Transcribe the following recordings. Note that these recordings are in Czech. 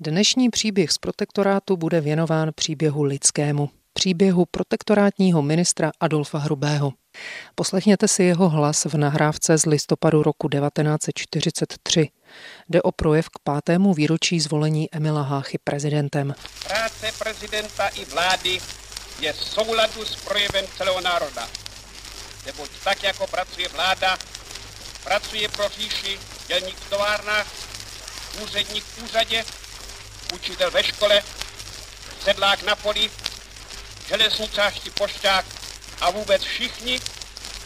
Dnešní příběh z protektorátu bude věnován příběhu lidskému, příběhu protektorátního ministra Adolfa Hrubého. Poslechněte si jeho hlas v nahrávce z listopadu roku 1943. Jde o projev k pátému výročí zvolení Emila Háchy prezidentem. Práce prezidenta i vlády je souladu s projevem celého národa. Neboť tak, jako pracuje vláda, pracuje pro říši dělník v továrnách, úředník v úřadě, učitel ve škole, sedlák na poli, železničář či pošťák a vůbec všichni,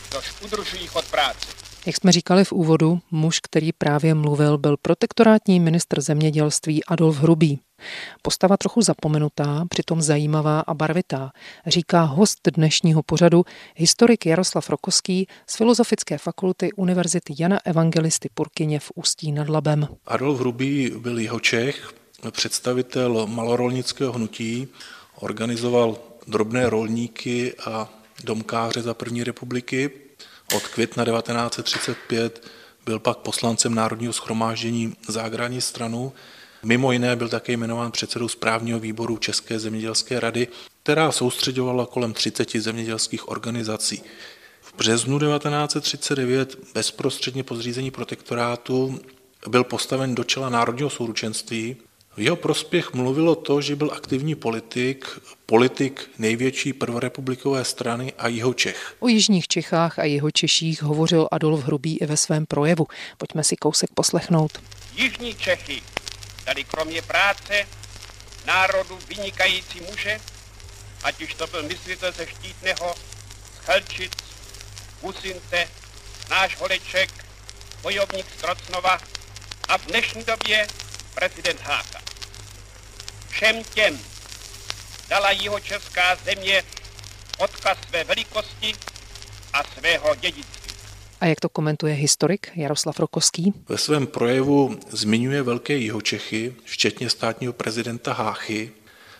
kdož udržují chod práce. Jak jsme říkali v úvodu, muž, který právě mluvil, byl protektorátní ministr zemědělství Adolf Hrubý. Postava trochu zapomenutá, přitom zajímavá a barvitá, říká host dnešního pořadu, historik Jaroslav Rokoský z Filozofické fakulty Univerzity Jana Evangelisty Purkyně v Ústí nad Labem. Adolf Hrubý byl jeho Čech, představitel malorolnického hnutí, organizoval drobné rolníky a domkáře za první republiky. Od května 1935 byl pak poslancem Národního schromáždění agrární stranu. Mimo jiné byl také jmenován předsedou správního výboru České zemědělské rady, která soustředovala kolem 30 zemědělských organizací. V březnu 1939 bezprostředně po zřízení protektorátu byl postaven do čela Národního souručenství v jeho prospěch mluvilo to, že byl aktivní politik, politik největší prvorepublikové strany a jeho Čech. O jižních Čechách a jeho Češích hovořil Adolf Hrubý i ve svém projevu. Pojďme si kousek poslechnout. Jižní Čechy dali kromě práce národu vynikající muže, ať už to byl myslitel ze Štítného, z Chelčic, Husince, náš Holeček, bojovník z Trocnova a v dnešní době prezident Háka. Všem těm dala jeho česká země odkaz své velikosti a svého dědictví. A jak to komentuje historik Jaroslav Rokoský? Ve svém projevu zmiňuje velké Jihočechy, včetně státního prezidenta Háchy,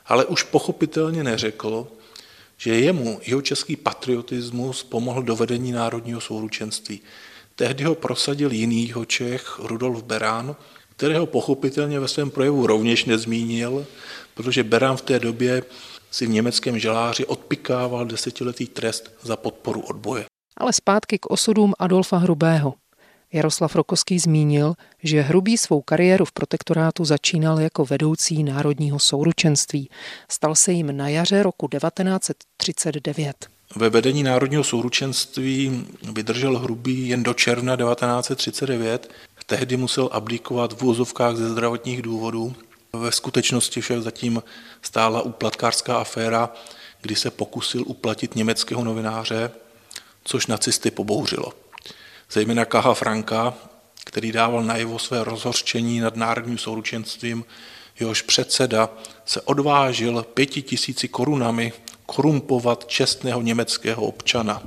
ale už pochopitelně neřekl, že jemu jeho český patriotismus pomohl do vedení národního souručenství. Tehdy ho prosadil jiný Čech, Rudolf Berán, kterého pochopitelně ve svém projevu rovněž nezmínil, protože Beran v té době si v německém želáři odpikával desetiletý trest za podporu odboje. Ale zpátky k osudům Adolfa Hrubého. Jaroslav Rokoský zmínil, že Hrubý svou kariéru v protektorátu začínal jako vedoucí národního souručenství. Stal se jim na jaře roku 1939. Ve vedení národního souručenství vydržel Hrubý jen do června 1939, Tehdy musel abdikovat v úzovkách ze zdravotních důvodů. Ve skutečnosti však zatím stála úplatkářská aféra, kdy se pokusil uplatit německého novináře, což nacisty pobouřilo. Zejména Kaha Franka, který dával najevo své rozhořčení nad národním souručenstvím, jehož předseda se odvážil pěti tisíci korunami korumpovat čestného německého občana.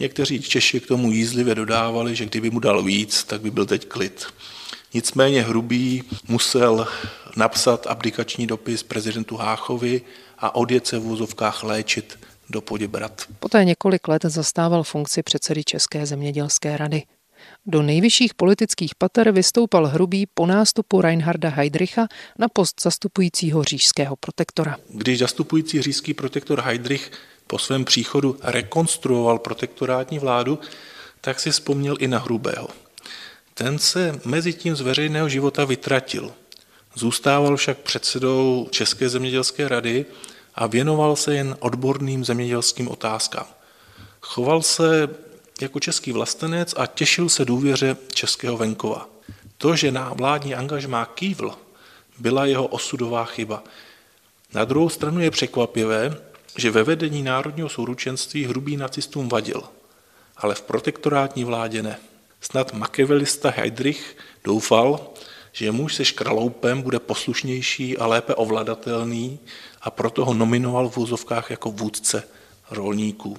Někteří Češi k tomu jízlivě dodávali, že kdyby mu dal víc, tak by byl teď klid. Nicméně Hrubý musel napsat abdikační dopis prezidentu Háchovi a odjet se v úzovkách léčit do Poděbrat. Poté několik let zastával funkci předsedy České zemědělské rady. Do nejvyšších politických pater vystoupal Hrubý po nástupu Reinharda Heydricha na post zastupujícího říšského protektora. Když zastupující říšský protektor Heydrich po svém příchodu rekonstruoval protektorátní vládu, tak si vzpomněl i na Hrubého. Ten se mezi tím z veřejného života vytratil. Zůstával však předsedou České zemědělské rady a věnoval se jen odborným zemědělským otázkám. Choval se jako český vlastenec a těšil se důvěře českého venkova. To, že na vládní angažmá kývl, byla jeho osudová chyba. Na druhou stranu je překvapivé, že ve vedení národního souručenství hrubý nacistům vadil, ale v protektorátní vládě ne. Snad makevelista Heydrich doufal, že muž se škraloupem bude poslušnější a lépe ovladatelný a proto ho nominoval v úzovkách jako vůdce rolníků.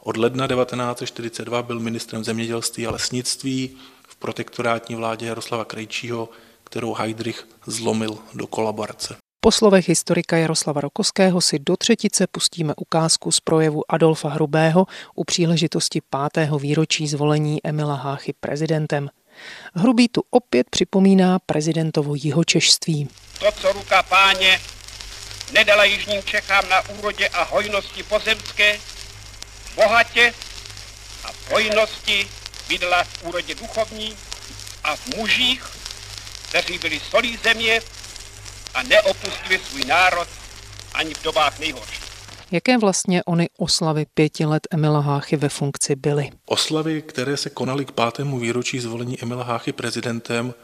Od ledna 1942 byl ministrem zemědělství a lesnictví v protektorátní vládě Jaroslava Krejčího, kterou Heydrich zlomil do kolaborace. Po slovech historika Jaroslava Rokoského si do třetice pustíme ukázku z projevu Adolfa Hrubého u příležitosti pátého výročí zvolení Emila Háchy prezidentem. Hrubý tu opět připomíná prezidentovo jihočešství. To, co ruka páně nedala Jižním Čechám na úrodě a hojnosti pozemské, bohatě a hojnosti vydala v úrodě duchovní a v mužích, kteří byli solí země a neopustili svůj národ ani v dobách nejhorších. Jaké vlastně ony oslavy pěti let Emila Háchy ve funkci byly? Oslavy, které se konaly k pátému výročí zvolení Emila Háchy prezidentem,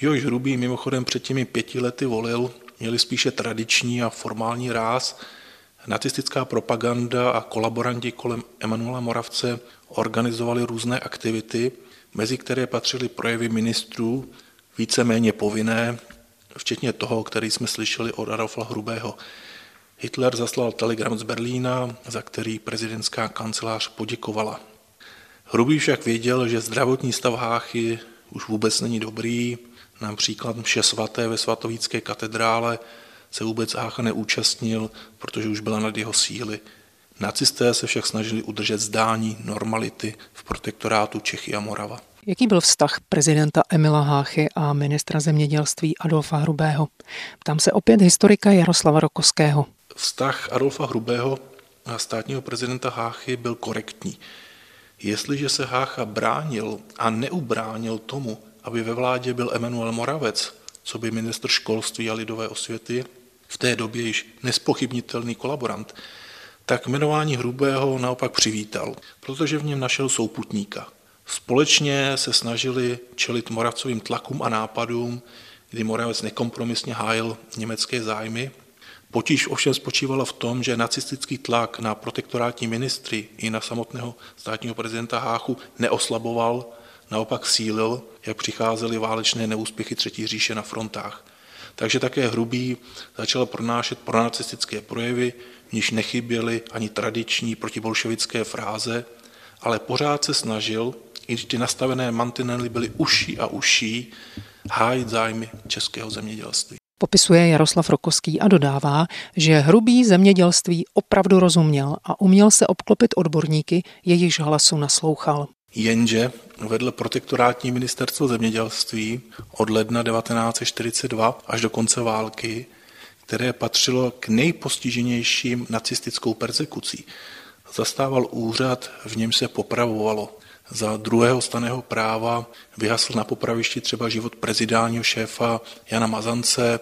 jehož Hrubý mimochodem před těmi pěti lety volil, měli spíše tradiční a formální ráz. Nacistická propaganda a kolaboranti kolem Emanuela Moravce organizovali různé aktivity, mezi které patřily projevy ministrů, víceméně povinné, včetně toho, který jsme slyšeli od Adolfa Hrubého. Hitler zaslal telegram z Berlína, za který prezidentská kancelář poděkovala. Hrubý však věděl, že zdravotní stav Háchy už vůbec není dobrý, například mše svaté ve svatovícké katedrále se vůbec Hácha neúčastnil, protože už byla nad jeho síly. Nacisté se však snažili udržet zdání normality v protektorátu Čechy a Morava. Jaký byl vztah prezidenta Emila Háchy a ministra zemědělství Adolfa Hrubého? Ptám se opět historika Jaroslava Rokoského. Vztah Adolfa Hrubého a státního prezidenta Háchy byl korektní. Jestliže se Hácha bránil a neubránil tomu, aby ve vládě byl Emanuel Moravec, co by ministr školství a lidové osvěty, v té době již nespochybnitelný kolaborant, tak jmenování Hrubého naopak přivítal, protože v něm našel souputníka. Společně se snažili čelit Moravcovým tlakům a nápadům, kdy Moravec nekompromisně hájil německé zájmy Potíž ovšem spočívala v tom, že nacistický tlak na protektorátní ministry i na samotného státního prezidenta Háchu neoslaboval, naopak sílil, jak přicházely válečné neúspěchy Třetí říše na frontách. Takže také Hrubý začal pronášet pronacistické projevy, v níž nechyběly ani tradiční protibolševické fráze, ale pořád se snažil, když ty nastavené mantinely byly uší a uší, hájit zájmy českého zemědělství. Popisuje Jaroslav Rokoský a dodává, že hrubý zemědělství opravdu rozuměl a uměl se obklopit odborníky, jejichž hlasu naslouchal. Jenže vedl protektorátní ministerstvo zemědělství od ledna 1942 až do konce války, které patřilo k nejpostiženějším nacistickou persekucí. Zastával úřad, v něm se popravovalo. Za druhého staného práva vyhasl na popravišti třeba život prezidálního šéfa Jana Mazance,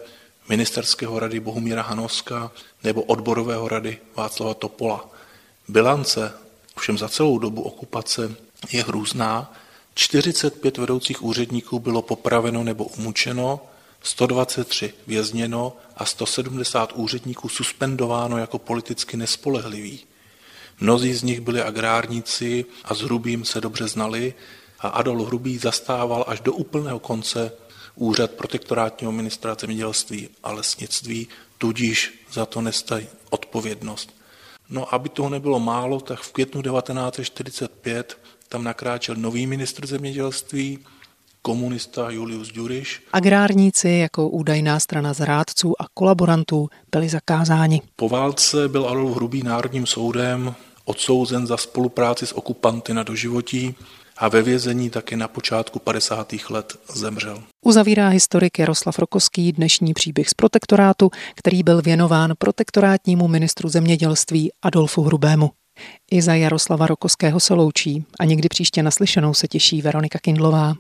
ministerského rady Bohumíra Hanoska nebo odborového rady Václava Topola. Bilance všem za celou dobu okupace je hrůzná. 45 vedoucích úředníků bylo popraveno nebo umučeno, 123 vězněno a 170 úředníků suspendováno jako politicky nespolehlivý. Mnozí z nich byli agrárníci a s Hrubým se dobře znali a Adolf Hrubý zastával až do úplného konce úřad protektorátního ministra zemědělství a lesnictví, tudíž za to nestají odpovědnost. No, aby toho nebylo málo, tak v květnu 1945 tam nakráčel nový ministr zemědělství, komunista Julius Duriš. Agrárníci jako údajná strana zrádců a kolaborantů byli zakázáni. Po válce byl Adolf Hrubý národním soudem odsouzen za spolupráci s okupanty na doživotí a ve vězení také na počátku 50. let zemřel. Uzavírá historik Jaroslav Rokoský dnešní příběh z protektorátu, který byl věnován protektorátnímu ministru zemědělství Adolfu Hrubému. I za Jaroslava Rokoského se loučí a někdy příště naslyšenou se těší Veronika Kindlová.